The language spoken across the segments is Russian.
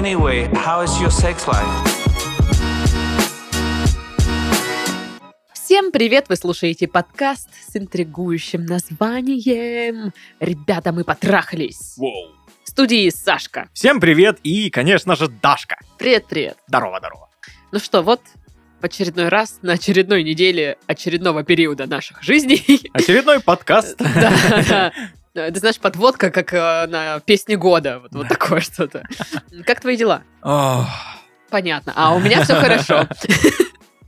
Anyway, how is your sex life? Всем привет! Вы слушаете подкаст с интригующим названием «Ребята, мы потрахались». Воу. В студии Сашка. Всем привет и, конечно же, Дашка. Привет-привет. Здорово, здорово. Ну что, вот в очередной раз на очередной неделе очередного периода наших жизней. Очередной подкаст. Да, да. Ты знаешь, подводка, как э, на песне года. Вот, вот такое что-то. Как твои дела? Понятно. А у меня все хорошо.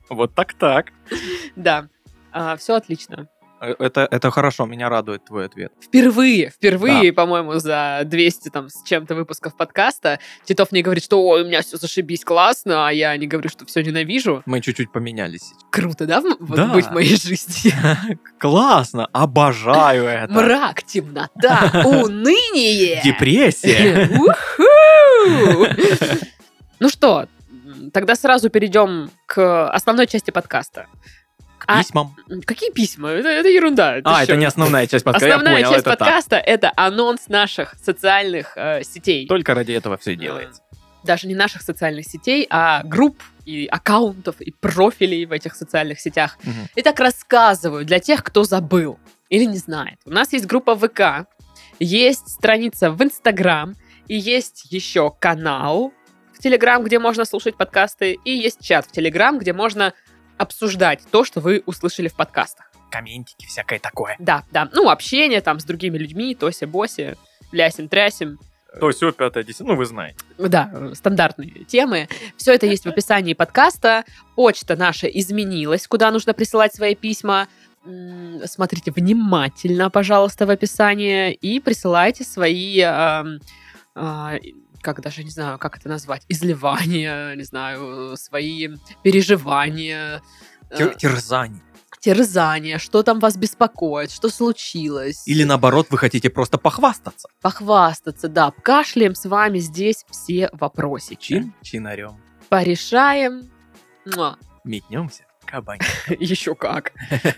Вот так-так. Да. Все отлично. Э, Это, это хорошо, меня радует твой ответ. Впервые, впервые, по-моему, за 200 там с чем-то выпусков подкаста Титов мне говорит, что ой, у меня все зашибись классно, а я не говорю, что все ненавижу. Мы чуть-чуть поменялись. Круто, да, вот Да. быть в моей жизни? Классно, обожаю это. Мрак, темнота, уныние. Депрессия. Ну что, тогда сразу перейдем к основной части подкаста. К А- письмам. Какие письма? Это, это ерунда. Ты А, это чё? не основная часть подкаста, Основная понял, часть это так. подкаста это анонс наших социальных э, сетей. Только ради этого все делается. Даже не наших социальных сетей, а групп и аккаунтов и профилей в этих социальных сетях. Мгм. И так рассказываю для тех, кто забыл или не знает. У нас есть группа ВК, есть страница в Инстаграм, и есть еще канал в Телеграм, где можно слушать подкасты, и есть чат в Телеграм, где можно обсуждать то, что вы услышали в подкастах. Комментики, всякое такое. Да, да. Ну, общение там с другими людьми, тося-бося, лясим-трясим. То все, пятое, десятое, ну вы знаете. Да, э, стандартные темы. Все это есть в описании подкаста. Почта наша изменилась, куда нужно присылать свои письма. Смотрите внимательно, пожалуйста, в описании и присылайте свои, ам, а, как даже не знаю, как это назвать, изливания, не знаю, свои переживания, э, Тер- Терзание. терзания, что там вас беспокоит, что случилось. Или наоборот, вы хотите просто похвастаться. похвастаться, да, кашляем с вами здесь все вопросики. Чин чинарем. Порешаем. Муа. Метнемся. Кабань. Еще как.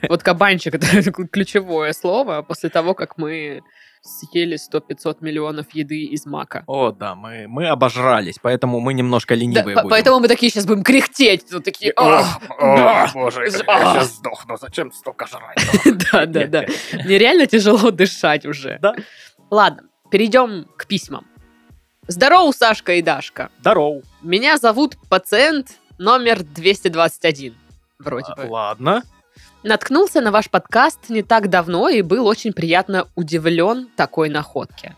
Вот кабанчик это ключевое слово после того, как мы съели 100-500 миллионов еды из мака. О, да, мы, мы обожрались, поэтому мы немножко Да, ленивые по- будем. поэтому мы такие сейчас будем кряхтеть. Вот такие, «Ах, О, да». боже, я сейчас сдохну, зачем столько жрать? Да, да, да. Мне реально тяжело дышать уже. Да. Ладно, перейдем к письмам. Здорово, Сашка и Дашка. Здорово. Меня зовут пациент номер 221. Вроде А, бы. Ладно. Наткнулся на ваш подкаст не так давно и был очень приятно удивлен такой находке.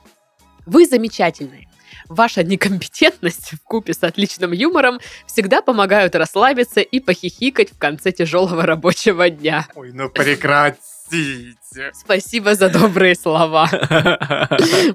Вы замечательные. Ваша некомпетентность в купе с отличным юмором всегда помогают расслабиться и похихикать в конце тяжелого рабочего дня. Ой, ну прекратите. Спасибо за добрые слова.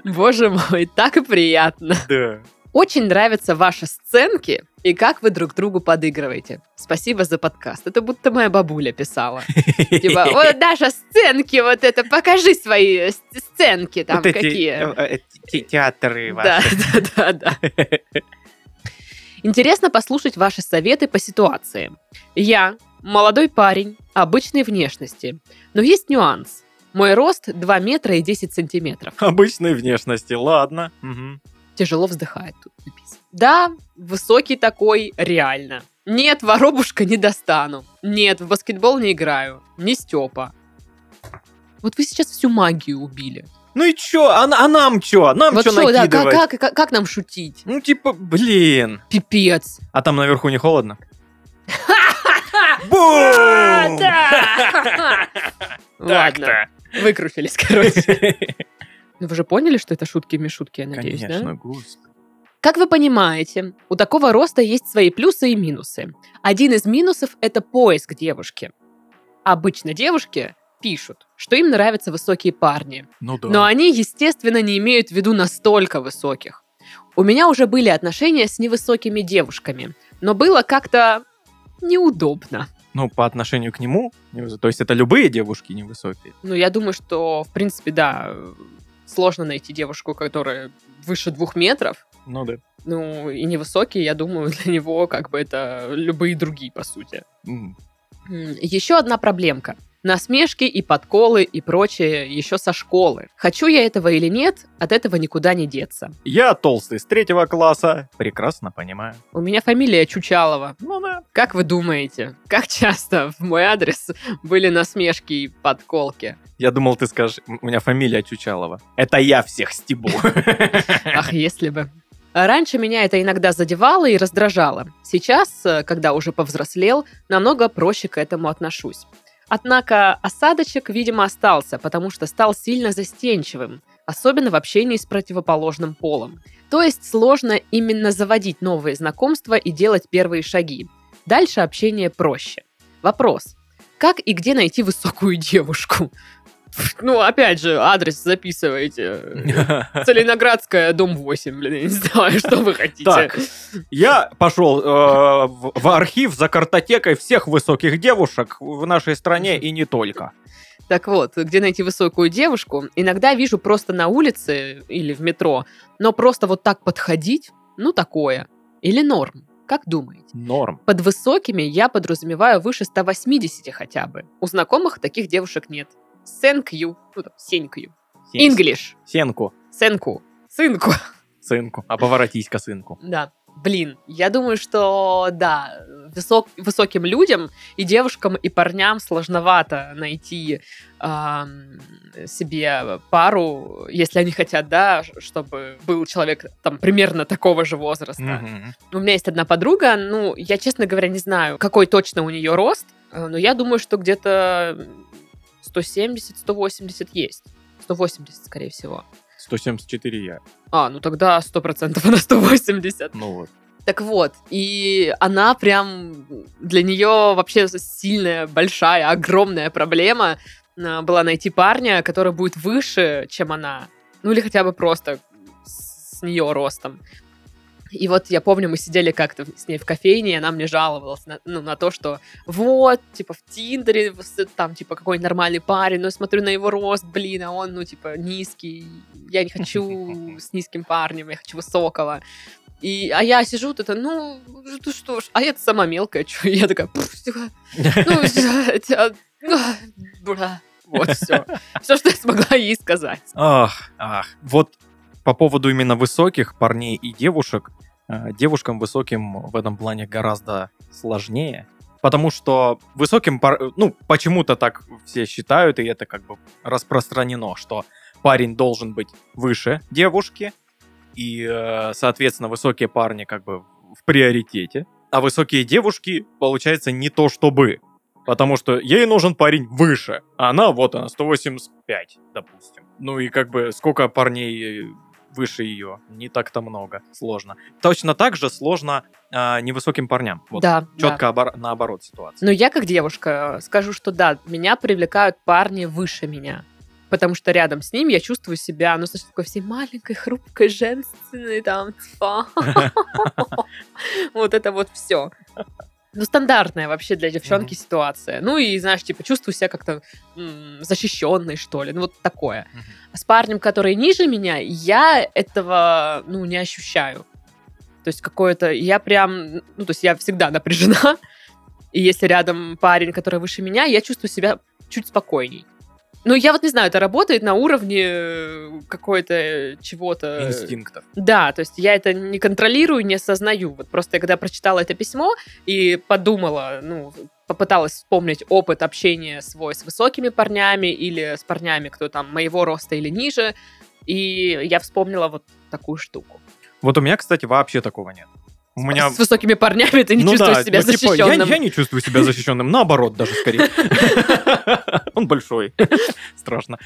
Боже мой, так и приятно. Да. Очень нравятся ваши сценки и как вы друг другу подыгрываете. Спасибо за подкаст. Это будто моя бабуля писала. Типа, вот, Даша, сценки, вот это, покажи свои э, сценки там какие. э, э, те- театры Да, ваши. да, да, да. Интересно послушать ваши советы по ситуации. Я молодой парень, обычной внешности, но есть нюанс. Мой рост 2 метра и 10 сантиметров. Обычной внешности, ладно. Мгм. Тяжело вздыхает тут написано. Да, высокий такой, реально. Нет, воробушка не достану. Нет, в баскетбол не играю. Не Степа. Вот вы сейчас всю магию убили. Ну и чё? А, а нам чё? Нам вот чё что, да, как, накидывать? как, как, как нам шутить? Ну типа, блин. Пипец. А там наверху не холодно? А, Бум! да! Ладно, Так-то. выкрутились, короче. Ну, вы же поняли, что это шутки шутки, я надеюсь, да? Конечно, господи. Как вы понимаете, у такого роста есть свои плюсы и минусы. Один из минусов – это поиск девушки. Обычно девушки пишут, что им нравятся высокие парни, Ну да. но они, естественно, не имеют в виду настолько высоких. У меня уже были отношения с невысокими девушками, но было как-то неудобно. Ну, по отношению к нему, не- то есть это любые девушки невысокие. Ну, я думаю, что, в принципе, да, сложно найти девушку, которая выше двух метров, Ну да. ну, и невысокие, я думаю, для него как бы это любые другие, по сути. М, Еще одна проблемка. Насмешки и подколы и прочее еще со школы. Хочу я этого или нет, от этого никуда не деться. Я толстый с третьего класса. Прекрасно понимаю. У меня фамилия Чучалова. Ну да. Как вы думаете, как часто в мой адрес были насмешки и подколки? Я думал, ты скажешь, у меня фамилия Чучалова. Это я всех стебу. Ах, если бы. Раньше меня это иногда задевало и раздражало. Сейчас, э, когда уже повзрослел, намного проще к этому отношусь. Однако осадочек, видимо, остался, потому что стал сильно застенчивым, особенно в общении с противоположным полом. То есть сложно именно заводить новые знакомства и делать первые шаги. Дальше общение проще. Вопрос. Как и где найти высокую девушку? Ну, опять же, адрес записывайте. Целиноградская, дом 8, блин, я не знаю, что вы хотите. Так, я пошел э, в, в архив за картотекой всех высоких девушек в нашей стране и не только. Так вот, где найти высокую девушку? Иногда вижу просто на улице или в метро, но просто вот так подходить, ну такое. Или норм. Как думаете? Норм. Под высокими я подразумеваю выше 180 хотя бы. У знакомых таких девушек нет. Сенкью, ну там, сенькью. English. Сенку. Сенку. Сынку. Сынку. А поворотись-ка сынку. Да. Блин, я думаю, что да, высок, высоким людям и девушкам, и парням сложновато найти эм, себе пару, если они хотят, да, чтобы был человек там примерно такого же возраста. Мгм. У меня есть одна подруга, ну, я, честно говоря, не знаю, какой точно у нее рост, э, но я думаю, что где-то 170-180 есть. 180, скорее всего. 174 я. А, ну тогда 100% она 180. Ну вот. Так вот, и она прям для нее вообще сильная, большая, огромная проблема а, была найти парня, который будет выше, чем она. Ну или хотя бы просто с нее ростом. И вот я помню, мы сидели как-то с ней в кофейне, и она мне жаловалась на, ну, на то, что вот, типа, в Тиндере там, типа, какой нормальный парень, но я смотрю на его рост, блин, а он, ну, типа, низкий. Я не хочу с низким парнем, я хочу высокого. И, а я сижу, это, ну, ну что ж, а я сама мелкая, что? Я такая, «Пф, типа, ну, а, бра». вот все. Все, что я смогла ей сказать. Ах, ах. Вот по поводу именно высоких парней и девушек, э, девушкам высоким в этом плане гораздо сложнее. Потому что высоким, пар- ну, почему-то так все считают, и это как бы распространено, что парень должен быть выше девушки, и, э, соответственно, высокие парни как бы в приоритете, а высокие девушки, получается, не то чтобы. Потому что ей нужен парень выше, а она, вот она, 185, допустим. Ну и как бы сколько парней выше ее? Не так-то много. Сложно. Точно так же сложно а, невысоким парням. Вот да, да. четко наоборот ситуация. Но я как девушка скажу, что да, меня привлекают парни выше меня. Потому что рядом с ним я чувствую себя, ну, знаешь, такой всей маленькой, хрупкой, женственной, там, типа. Вот это вот все. Ну, стандартная вообще для девчонки ситуация. Ну, и, знаешь, типа, чувствую себя как-то защищенной, что ли. Ну, вот такое. А с парнем, который ниже меня, я этого, ну, не ощущаю. То есть какое-то... Я прям... Ну, то есть я всегда напряжена. И если рядом парень, который выше меня, я чувствую себя чуть спокойней. Ну, я вот не знаю, это работает на уровне э, какой-то чего-то... Инстинктов. Да, то есть я это не контролирую, не осознаю. Вот просто я когда прочитала это письмо и подумала, ну, попыталась вспомнить опыт общения свой с высокими парнями или с парнями, кто там моего роста или ниже, и я вспомнила вот такую штуку. Вот у меня, кстати, вообще такого нет. У меня... С высокими парнями ты не Ну чувствуешь да, себя ну, типа, я- защищенным. я, не чувствую себя защищенным, наоборот, даже скорее. Он большой. Страшно.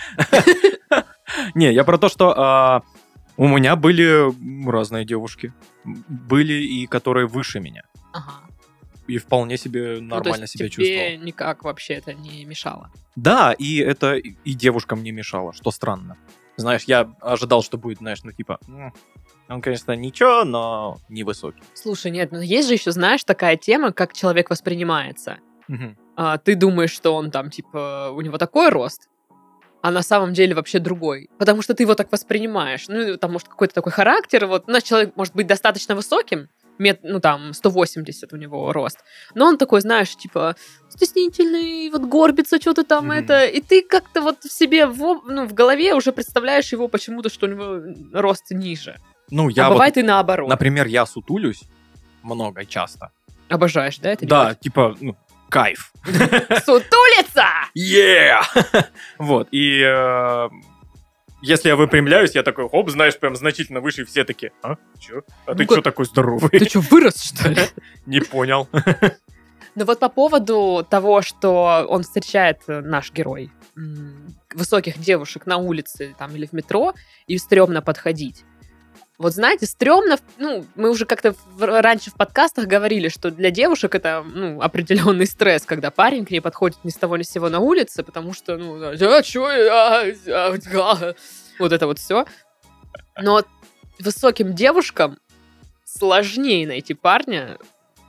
Не, я про то, что а, у меня были разные девушки. Были и которые выше меня. И вполне себе Ну, нормально себя тебе чувствовал. никак вообще это не мешало. Да, и это и и девушкам не мешало, что странно. Знаешь, я ожидал, что будет, знаешь, ну типа, «М, он, конечно, ничего, но невысокий. Слушай, нет, ну есть же еще, знаешь, такая тема, как человек воспринимается. Мгм. а, ты думаешь, что он там, типа, у него такой рост, а на самом деле вообще другой. Потому что ты его так воспринимаешь. Ну, там, может, какой-то такой характер. Вот, ну, человек может быть достаточно высоким, мет, ну, там, 180 у него рост. Но он такой, знаешь, типа, стеснительный, вот горбится что-то там Мгм. это, и ты как-то вот в себе, в, ну, в голове уже представляешь его почему-то, что у него рост ниже. Ну, я а вот, бывает и наоборот. например, я сутулюсь много и часто. Обожаешь, да, это Да, типа, ну, кайф. делать? Сутулица! Yeah! вот, и э, если я выпрямляюсь, я такой, хоп, знаешь, прям значительно выше, и все такие, а, чё? А ты Ну-ка, чё такой здоровый? Ты что, вырос, что ли? Не понял. Ну вот по поводу того, что он встречает, э, наш герой, высоких девушек на улице там, или в метро, и стрёмно подходить. Вот знаете, стрёмно, ну, мы уже как-то раньше в подкастах говорили, что для девушек это, ну, определенный стресс, когда парень к ней подходит ни с того ни с сего на улице, потому что, ну, а, чё, я, а, а», вот это вот все. Но высоким девушкам сложнее найти парня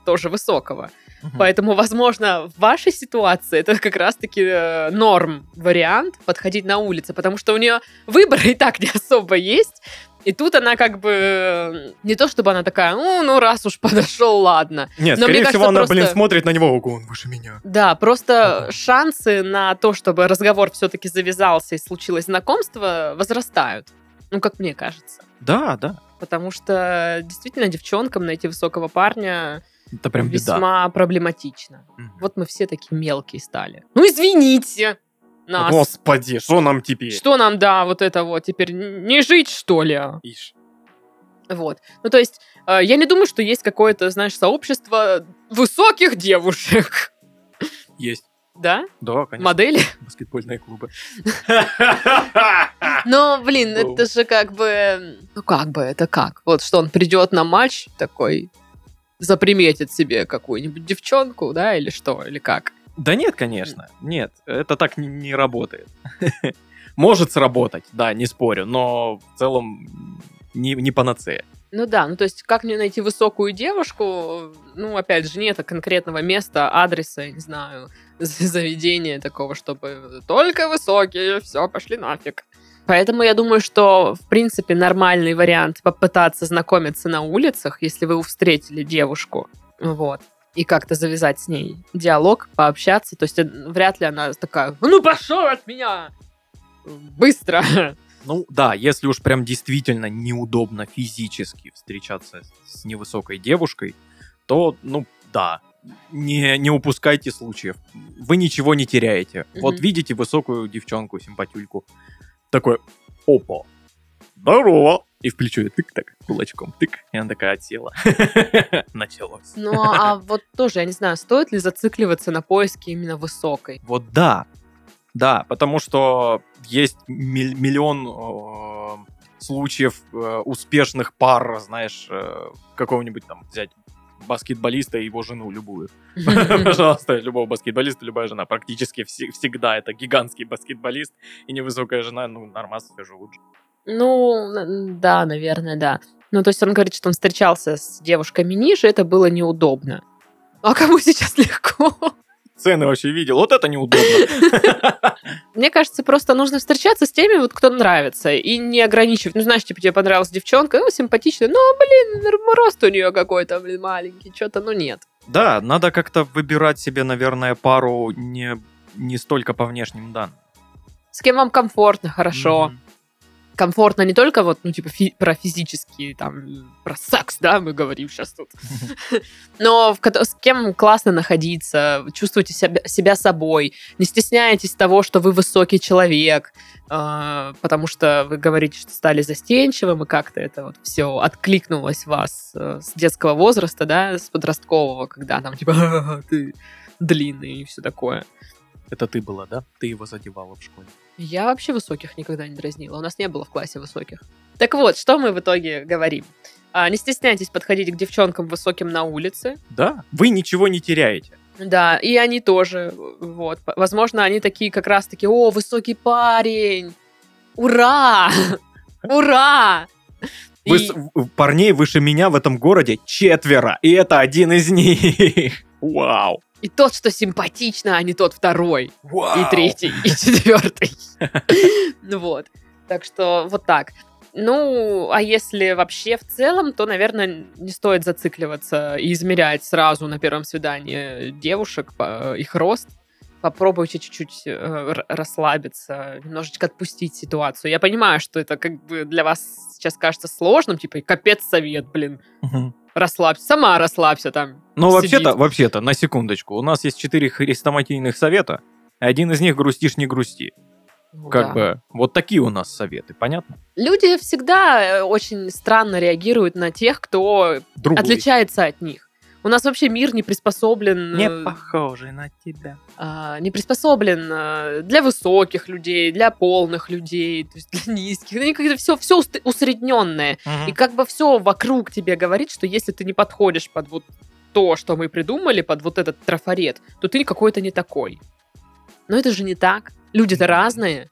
тоже высокого. Поэтому, возможно, в вашей ситуации это как раз-таки э, норм вариант подходить на улице, потому что у нее выбора и так не особо есть. И тут она как бы э, не то чтобы она такая, ну, ну раз уж подошел, ладно. Нет, Но скорее мне всего, кажется, она, просто- блин, смотрит на него, ого, он выше меня. Да, просто Ага. шансы на то, чтобы разговор все-таки завязался и случилось знакомство, возрастают. Ну, как мне кажется. Да, да. Потому что действительно девчонкам найти высокого парня Это прям беда. весьма проблематично. Мгм. Вот мы все такие мелкие стали. Ну, извините нас. Господи, что нам теперь? Что нам, да, вот это вот теперь не жить, что ли? Ишь. Вот. Ну, то есть, э, я не думаю, что есть какое-то, знаешь, сообщество высоких девушек. Есть. Да? Да, конечно. Модели? Баскетбольные клубы. Но, блин, это же как бы... Ну, как бы, это как? Вот что он придет на матч такой, заприметит себе какую-нибудь девчонку, да, или что, или как? Да нет, конечно. Нет, это так не, не работает. Может сработать, да, не спорю, но в целом не, не панацея. Ну да, ну то есть как мне найти высокую девушку? Ну, опять же, нет конкретного места, адреса, не знаю, заведения такого, чтобы только высокие, все, пошли нафиг. Поэтому я думаю, что, в принципе, нормальный вариант попытаться знакомиться на улицах, если вы встретили девушку, вот, и как-то завязать с ней диалог, пообщаться. То есть э, вряд ли она такая, ну пошел от меня! Быстро! Ну да, если уж прям действительно неудобно физически встречаться с невысокой девушкой, то, ну да, не, не упускайте случаев. Вы ничего не теряете. Вот Мгм. видите высокую девчонку, симпатюльку, такой, опа, здорово. И в плечо ее тык так, кулачком тык, и она такая отсела. Началось. Ну, а вот тоже, я не знаю, стоит ли зацикливаться на поиске именно высокой? Вот да, да, потому что есть миллион э, случаев э, успешных пар, знаешь, э, какого-нибудь там взять баскетболиста и его жену любую. Пожалуйста, любого баскетболиста, любая жена. Практически все- всегда это гигантский баскетболист и невысокая жена, ну, нормально живут. же. Ну, да, наверное, да. Ну, то есть он говорит, что он встречался с девушками ниже, это было неудобно. А кому сейчас легко? Цены вообще видел, вот это неудобно. Мне кажется, просто нужно встречаться с теми, вот кто нравится, и не ограничивать. Ну, знаешь, типа, тебе понравилась девчонка, ну, симпатичная, ну, блин, рост у нее какой-то, блин, маленький, что-то, ну, нет. Да, надо как-то выбирать себе, наверное, пару не, не столько по внешним данным. С кем вам комфортно, хорошо. Мгм. Комфортно не только вот, ну, типа, фи- про физический, там, про секс, да, мы говорим сейчас тут, но в с кем классно находиться, чувствуете себя, себя собой, не стесняйтесь того, что вы высокий человек, а, потому что вы говорите, что стали застенчивым, и как-то это вот все откликнулось в вас э, с детского возраста, да, с подросткового, когда там, типа, «Ха-ха-ха, ты длинный и все такое. Это ты была, да? Ты его задевала в школе. Я вообще высоких никогда не дразнила. У нас не было в классе высоких. Так вот, что мы в итоге говорим? А, не стесняйтесь подходить к девчонкам высоким на улице. Да, вы ничего не теряете. Да, и они тоже. Вот. Возможно, они такие как раз-таки, о, высокий парень! Ура! Ура! Вы И- парней выше меня в этом городе четверо, и это один из них. Вау. И тот, что симпатично, а не тот второй. Вау. И третий, и четвертый. Ну вот. Так что вот так. Ну, а если вообще в целом, то, наверное, не стоит зацикливаться и измерять сразу на первом свидании девушек, их рост. Попробуйте чуть-чуть э, расслабиться, немножечко отпустить ситуацию. Я понимаю, что это как бы для вас сейчас кажется сложным, типа, капец совет, блин, Мгм. Расслабься, сама расслабься там. Ну, вообще-то, вообще-то, на секундочку, у нас есть четыре хрестоматийных совета, один из них грустишь, не грусти. Ну Как да. бы, вот такие у нас советы, понятно? Люди всегда э, очень странно реагируют на тех, кто Другой. отличается от них. У нас вообще мир не приспособлен, Не э, похожий на тебя. а, не приспособлен э, для высоких людей, для полных людей, то есть для низких. Ну, как-то все, все усредненное. И как бы все вокруг тебе говорит, что если ты не подходишь под вот то, что мы придумали, под вот этот трафарет, то ты какой-то не такой. Но это же не так. Люди-то разные.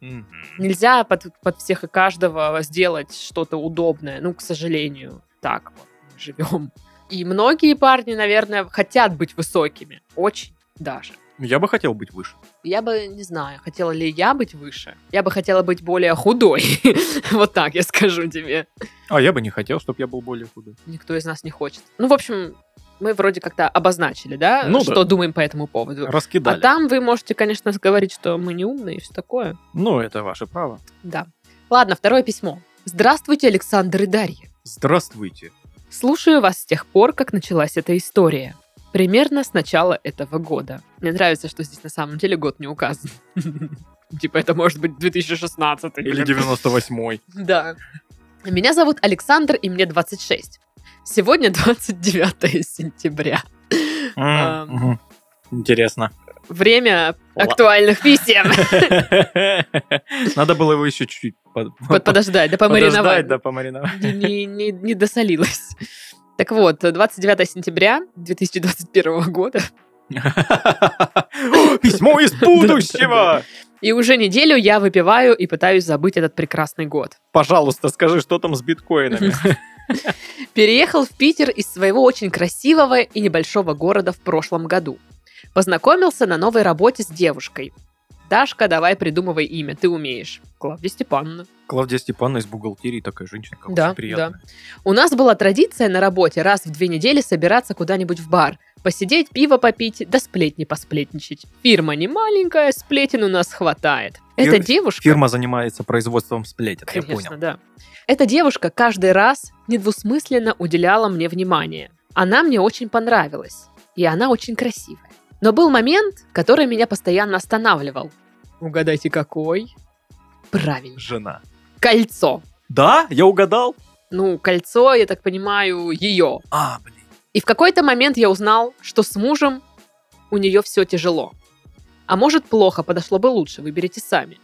Нельзя под, под всех и каждого сделать что-то удобное. Ну, к сожалению, так вот живем. И многие парни, наверное, хотят быть высокими. Очень даже. Я бы хотел быть выше. Я бы, не знаю, хотела ли я быть выше. Я бы хотела быть более худой. Вот так я скажу тебе. А я бы не хотел, чтобы я был более худой. Никто из нас не хочет. Ну, в общем, мы вроде как-то обозначили, да, Ну да. что думаем по этому поводу. Раскидали. А там вы можете, конечно, говорить, что мы не умные и все такое. Ну, это ваше право. Да. Ладно, второе письмо. Здравствуйте, Александр и Дарья. Здравствуйте. Слушаю вас с тех пор, как началась эта история. Примерно с начала этого года. Мне нравится, что здесь на самом деле год не указан. Типа это может быть 2016. Или 98-й. Да. Меня зовут Александр, и мне 26. Сегодня 29 сентября. Интересно. Время актуальных писем. Надо было его еще чуть-чуть под- Под- Подождать, да помариновать. подождать, да, помариновать. Не, не- не- не досолилась. Так вот, 29 сентября 2021 года. Письмо из будущего! И уже неделю я выпиваю и пытаюсь забыть этот прекрасный год. Пожалуйста, скажи, что там с биткоинами? Переехал в Питер из своего очень красивого и небольшого города в прошлом году. Познакомился на новой работе с девушкой. Дашка, давай придумывай имя, ты умеешь. Клавдия Степановна. Клавдия Степановна из бухгалтерии, такая женщинка, Да, очень приятная. У нас была традиция на работе раз в две недели собираться куда-нибудь в бар, посидеть, пиво попить, да сплетни посплетничать. Фирма не маленькая, сплетен у нас хватает. Эта Фир- девушка... Фирма занимается производством сплетен, я Конечно, понял. да. Эта девушка каждый раз недвусмысленно уделяла мне внимание. Она мне очень понравилась. И она очень красивая. Но был момент, который меня постоянно останавливал. Угадайте, какой? Правильно. Жена. Кольцо. Да? Я угадал? Ну, кольцо, я так понимаю, ее. А, блин. И в какой-то момент я узнал, что с мужем у нее все тяжело. А может, плохо, подошло бы лучше, выберите сами.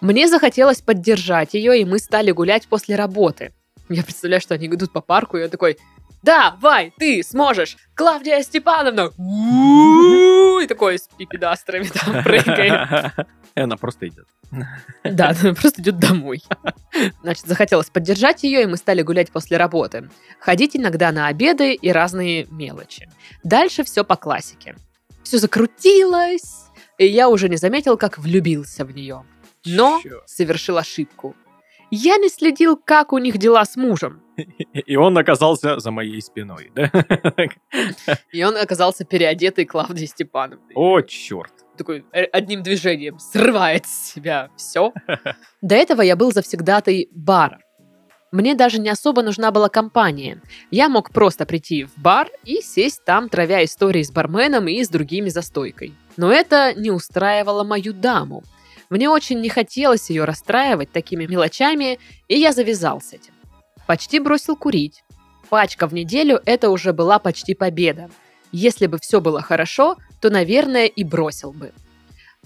Мне захотелось поддержать ее, и мы стали гулять после работы. Я представляю, что они идут по парку, и я такой, да, Вай, ты сможешь, Клавдия Степановна, У-у-у!» и такой с пипедастрами там прыгает. И она просто идет. Да, она просто идет домой. Значит, захотелось поддержать ее, и мы стали гулять после работы. Ходить иногда на обеды и разные мелочи. Дальше все по классике. Все закрутилось, и я уже не заметил, как влюбился в нее. Но совершил ошибку. Я не следил, как у них дела с мужем. И он оказался за моей спиной, да? И он оказался переодетый Клавдией Степановной. О, черт. такой э, одним движением срывает с себя все. До этого я был завсегдатой бара. Мне даже не особо нужна была компания. Я мог просто прийти в бар и сесть там, травя истории с барменом и с другими за стойкой. Но это не устраивало мою даму. Мне очень не хотелось ее расстраивать такими мелочами, и я завязал с этим. Почти бросил курить. Пачка в неделю – это уже была почти победа. Если бы все было хорошо, то, наверное, и бросил бы.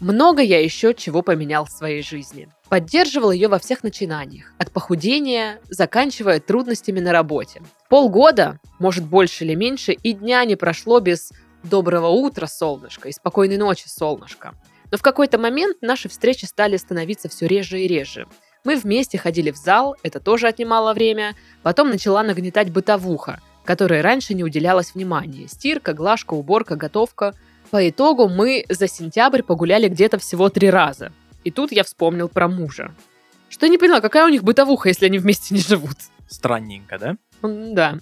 Много я еще чего поменял в своей жизни. Поддерживал ее во всех начинаниях, от похудения, заканчивая трудностями на работе. Полгода, может больше или меньше, и дня не прошло без «доброго утра, солнышко» и «спокойной ночи, солнышко». Но в какой-то момент наши встречи стали становиться все реже и реже. Мы вместе ходили в зал, это тоже отнимало время. Потом начала нагнетать бытовуха, которой раньше не уделялось внимания. Стирка, глажка, уборка, готовка. По итогу мы за сентябрь погуляли где-то всего три раза. И тут я вспомнил про мужа. Что я не поняла, какая у них бытовуха, если они вместе не живут. Странненько, да? Да.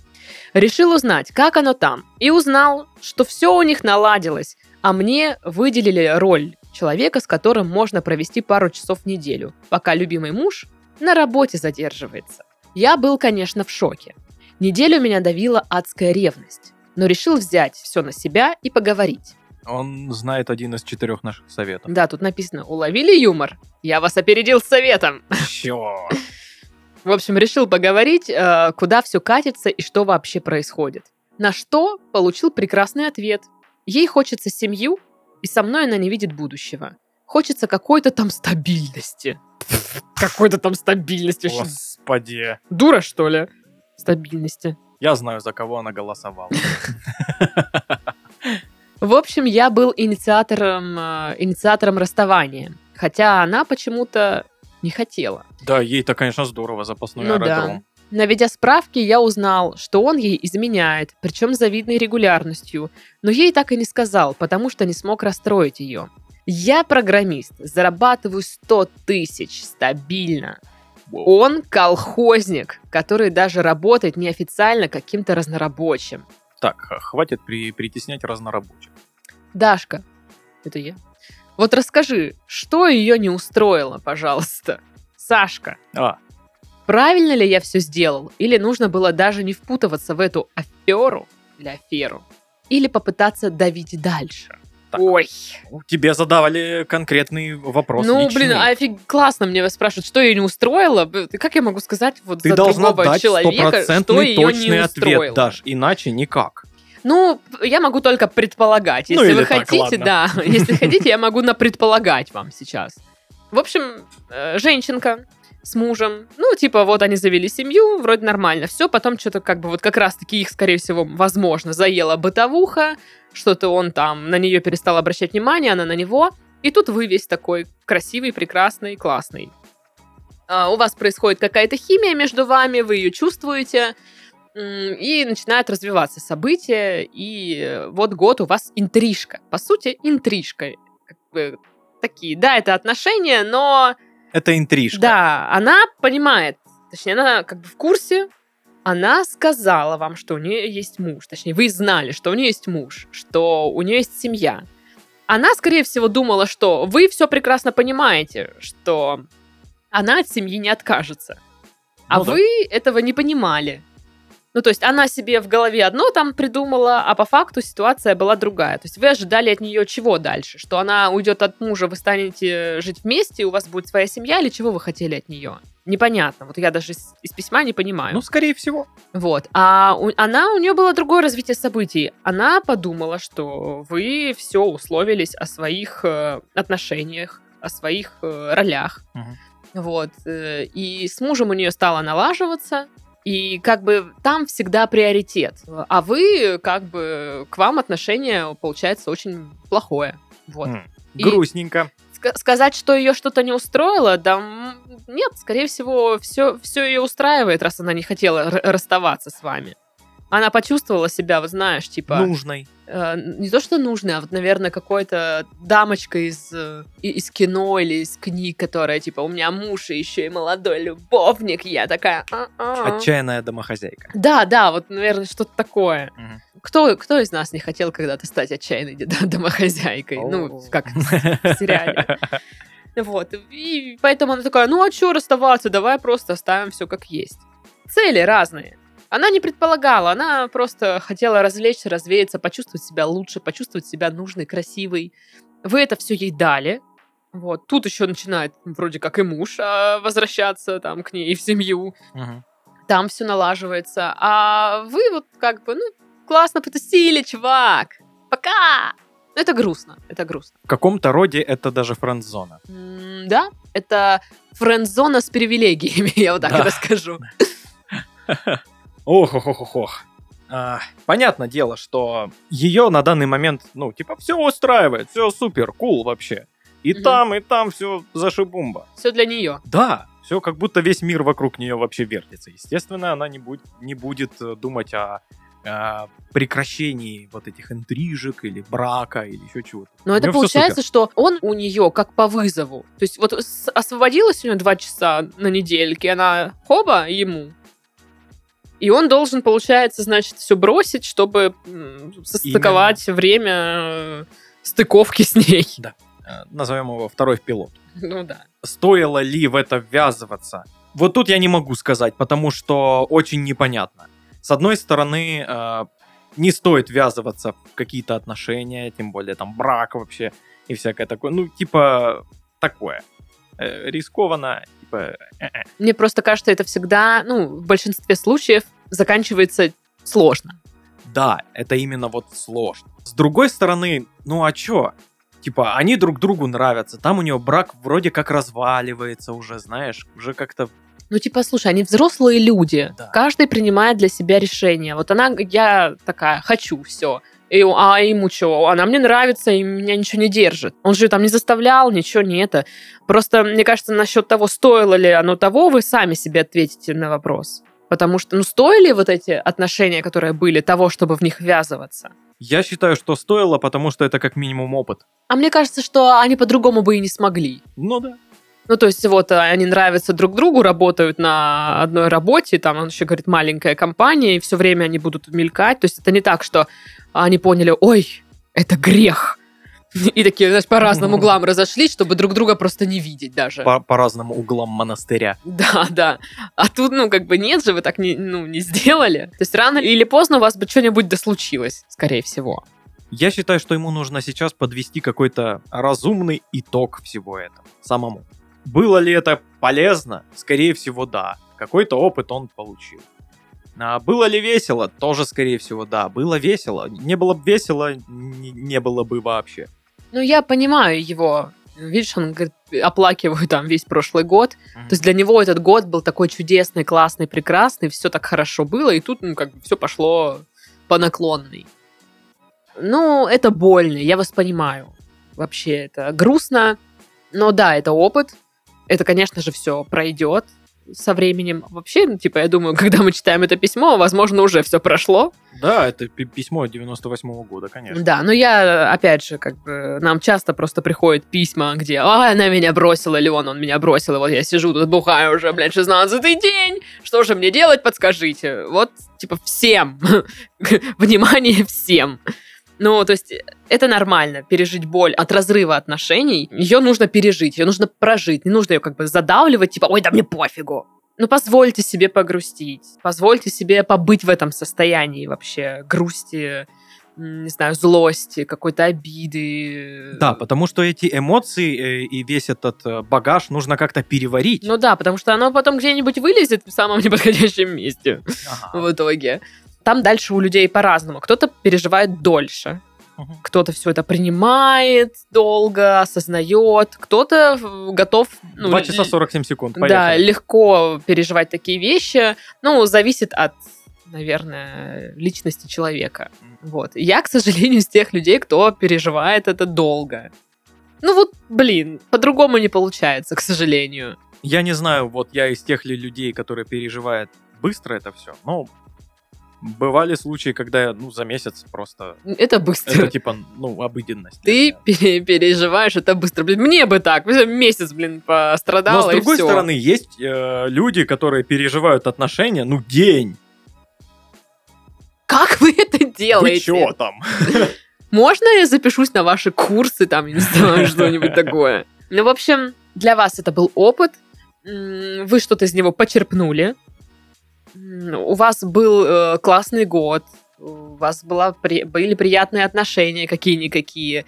Решил узнать, как оно там. И узнал, что все у них наладилось. А мне выделили роль человека, с которым можно провести пару часов в неделю, пока любимый муж на работе задерживается. Я был, конечно, в шоке. Неделю меня давила адская ревность. Но решил взять все на себя и поговорить. Он знает один из четырех наших советов. Да, тут написано «Уловили юмор? Я вас опередил с советом». Чё? В общем, решил поговорить, э, куда все катится и что вообще происходит. На что получил прекрасный ответ. Ей хочется семью, и со мной она не видит будущего. Хочется какой-то там стабильности. Какой-то там стабильности. Господи. Дура, что ли? Стабильности. Я знаю, за кого она голосовала. В общем, я был инициатором, э, инициатором расставания. Хотя она почему-то не хотела. Да, ей-то, конечно, здорово, запасной Ну да. Наведя справки, я узнал, что он ей изменяет, причем с завидной регулярностью, но ей так и не сказал, потому что не смог расстроить ее. Я программист, зарабатываю 100 тысяч стабильно. Он колхозник, который даже работает неофициально каким-то разнорабочим. Так, хватит при, притеснять разнорабочих. Дашка, это я. Вот расскажи, что ее не устроило, пожалуйста. Сашка, А, правильно ли я все сделал? Или нужно было даже не впутываться в эту аферу или аферу? Или попытаться давить дальше? Так. Ой. тебе задавали конкретный вопрос. ну, личный. блин, офиг... классно мне спрашивают, что ее не устроило. Как я могу сказать вот Ты за должна дать человека, что ее точный не ответ? Даш, иначе никак. Ну, я могу только предполагать. Ну, Если или вы так, хотите, ладно. да. Если хотите, я могу напредполагать вам сейчас. В общем, э, женщинка с мужем, ну, типа, вот они завели семью, вроде нормально. Все, потом что-то как бы вот как раз-таки их, скорее всего, возможно, заела бытовуха, что-то он там на нее перестал обращать внимание, она на него. И тут вы весь такой красивый, прекрасный, классный. А, у вас происходит какая-то химия между вами, вы ее чувствуете, и начинают развиваться события, и вот год у вас интрижка. По сути, интрижка. Как бы такие, да, это отношения, но Это интрижка. да, она понимает, точнее, она как бы в курсе, она сказала вам, что у нее есть муж, точнее, вы знали, что у нее есть муж, что у нее есть семья. Она, скорее всего, думала, что вы все прекрасно понимаете, что она от семьи не откажется. А Ну да. вы этого не понимали. Ну, то есть она себе в голове одно там придумала, а по факту ситуация была другая. То есть вы ожидали от нее чего дальше? Что она уйдет от мужа, вы станете жить вместе, у вас будет своя семья, или чего вы хотели от нее? Непонятно. Вот я даже из, из письма не понимаю. Ну, скорее всего. Вот. А у- она, у нее было другое развитие событий. Она подумала, что вы все условились о своих э, отношениях, о своих э, ролях. Мгм. Вот. э, И с мужем у нее стало налаживаться. И как бы там всегда приоритет. А вы, как бы, к вам отношение, получается, очень плохое. Вот. М, И- Грустненько. Ска- сказать, что ее что-то не устроило, да нет, скорее всего, все, все ее устраивает, раз она не хотела расставаться с вами. Она почувствовала себя, вот знаешь, типа, Нужной. Э, не то, что нужная, а вот, наверное, какой-то дамочка из, э, из кино или из книг, которая, типа, у меня муж и еще и молодой любовник, я такая... «А-а». Отчаянная домохозяйка. Да, да, вот, наверное, что-то такое. Мгм. Кто, кто из нас не хотел когда-то стать отчаянной домохозяйкой? Ну, как в сериале. Вот. И поэтому она такая, ну а что расставаться, давай просто оставим все как есть. Цели разные. Она не предполагала, она просто хотела развлечься, развеяться, почувствовать себя лучше, почувствовать себя нужной, красивой. Вы это все ей дали. Вот. Тут еще начинает вроде как и муж а, возвращаться там к ней в семью. Мгм. Там все налаживается. А вы вот как бы, ну, классно потусили, чувак. Пока! Ну, Это грустно, это грустно. В каком-то роде это даже френд-зона. М, Да, это френд-зона с привилегиями, я вот так Да. это скажу. Ох, ох, ох, ох, ох. А, понятное дело, что ее на данный момент, ну, типа, все устраивает, все супер, кул вообще. И Мгм. там, и там все зашибумба. Все для нее. Да, все как будто весь мир вокруг нее вообще вертится. Естественно, она не, будет не будет э, думать о э, прекращении вот этих интрижек или брака или еще чего-то. Но это получается, что он у нее как по вызову. То есть вот освободилась у нее два часа на недельке, она хоба ему. И он должен, получается, значит, все бросить, чтобы состыковать время э, стыковки с ней. Э, назовем его второй пилот. Ну да. Стоило ли в это ввязываться? Вот тут я не могу сказать, потому что очень непонятно. С одной стороны, э, не стоит ввязываться в какие-то отношения, тем более там брак вообще и всякое такое. Ну, типа, такое. Рискованно, типа. Мне просто кажется, это всегда, ну, в большинстве случаев заканчивается сложно. Да, это именно вот сложно. С другой стороны, ну а чё? Типа, они друг другу нравятся. Там у нее брак вроде как разваливается уже, знаешь, уже как-то... Ну, типа, слушай, они взрослые люди. Да. Каждый принимает для себя решение. Вот она, я такая, хочу, все. И, а ему что? Она мне нравится, и меня ничего не держит. Он же там не заставлял, ничего не это. Просто, мне кажется, насчет того, стоило ли оно того, вы сами себе ответите на вопрос. Потому что, ну, стоили вот эти отношения, которые были, того, чтобы в них ввязываться? Я считаю, что стоило, потому что это как минимум опыт. А мне кажется, что они по-другому бы и не смогли. Ну да. Ну, то есть, вот а, они нравятся друг другу, работают на одной работе, там, он еще говорит, маленькая компания, и все время они будут мелькать. То есть, это не так, что они поняли, ой, это грех. И такие, знаешь, по разным углам разошлись, чтобы друг друга просто не видеть даже. По, по разным углам монастыря. Да, да. А тут, ну, как бы нет же, вы так не, ну, не сделали. То есть, рано или поздно у вас бы что-нибудь да случилось, скорее всего. Я считаю, что ему нужно сейчас подвести какой-то разумный итог всего этого самому. Было ли это полезно? Скорее всего, да. Какой-то опыт он получил. А было ли весело? Тоже, скорее всего, да. Было весело. Не было бы весело, не, не было бы вообще. Ну, я понимаю его. Видишь, он говорит, оплакиваю там весь прошлый год. То есть для него этот год был такой чудесный, классный, прекрасный, все так хорошо было, и тут, ну, как бы все пошло по наклонной. Ну, это больно, я вас понимаю. Вообще, это грустно. Но да, это опыт. Это, конечно же, все пройдет со временем. Вообще, ну, типа, я думаю, когда мы читаем это письмо, возможно, уже все прошло. Да, это пи- письмо 98 года, конечно. Да, но я, опять же, как бы, нам часто просто приходят письма, где, а, она меня бросила, или он, он меня бросил, и вот я сижу тут бухаю уже, блядь, 16 день, что же мне делать, подскажите. Вот, типа, всем, внимание всем. Ну, то есть, это нормально, пережить боль от разрыва отношений. Ее нужно пережить, ее нужно прожить. Не нужно ее как бы задавливать, типа, ой, да мне пофигу. Ну, позвольте себе погрустить. Позвольте себе побыть в этом состоянии вообще грусти, не знаю, злости, какой-то обиды. Да, потому что эти эмоции э, и весь этот э, багаж нужно как-то переварить. Ну да, потому что оно потом где-нибудь вылезет в самом неподходящем месте Ага. в итоге. Там дальше у людей по-разному. Кто-то переживает дольше, кто-то все это принимает долго, осознает, кто-то э, готов... ну, 2 часа л- 47 секунд, Да, поехали. легко переживать такие вещи. Ну, зависит от, наверное, личности человека. Вот. Я, к сожалению, из тех людей, кто переживает это долго. Ну вот, блин, по-другому не получается, к сожалению. Я не знаю, вот я из тех ли людей, которые переживают быстро это все, но бывали случаи, когда ну, за месяц просто... Это быстро. Это типа, ну, обыденность. Ты пере- переживаешь это быстро. Блин, мне бы так. Месяц, блин, пострадала, Но с другой стороны, есть э, люди, которые переживают отношения, ну, день. Как вы это Вы делаете? чё там? Можно я запишусь на ваши курсы, там, не знаю, что-нибудь такое? Ну, в общем, для вас это был опыт. Вы что-то из него почерпнули. У вас был э, классный год. У вас была, при- были приятные отношения какие-никакие.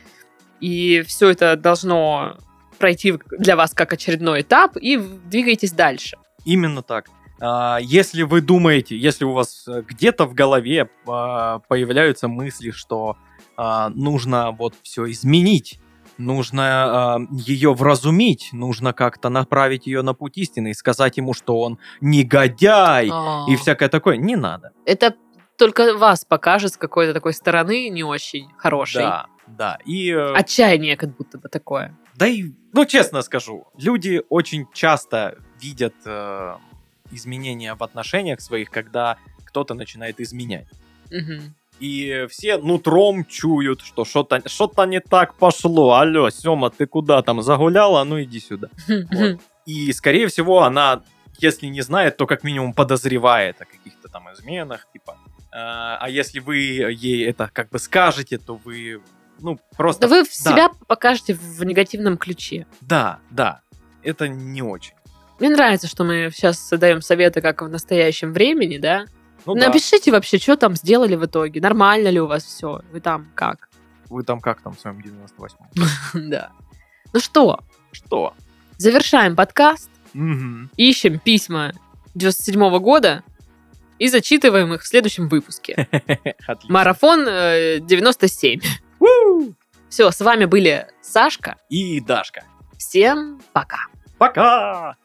И все это должно пройти для вас как очередной этап, и двигайтесь дальше. Именно так. А, Если вы думаете, если у вас э, где-то в голове а, появляются мысли, что а, нужно вот все изменить, нужно ее вразумить, нужно как-то направить ее на путь истины и сказать ему, что он негодяй А. и всякое такое, не надо. Это только вас покажет с какой-то такой стороны не очень хорошей. Да, да. И, э, Отчаяние как будто бы такое. да и, ну честно скажу, люди очень часто видят э, изменения в отношениях своих, когда кто-то начинает изменять. Мгм. И все нутром чуют, что что-то что не так пошло. Алло, Сема, ты куда там загуляла? Ну иди сюда. Вот. И, скорее всего, она, если не знает, то как минимум подозревает о каких-то там изменах, типа. А а если вы ей это как бы скажете, то вы, ну, просто... Да вы Да. себя покажете в негативном ключе. Да, да, это не очень. Мне нравится, что мы сейчас даем советы, как в настоящем времени, да? Ну да, Напишите вообще, что там сделали в итоге. Нормально ли у вас все? Вы там как? вы там как там в своем 98-м? да. Ну что, Что? завершаем подкаст, ищем письма 97 года и зачитываем их в следующем выпуске. Марафон э, 97. Ву! Все, с вами были Сашка. И Дашка. Всем пока. Пока!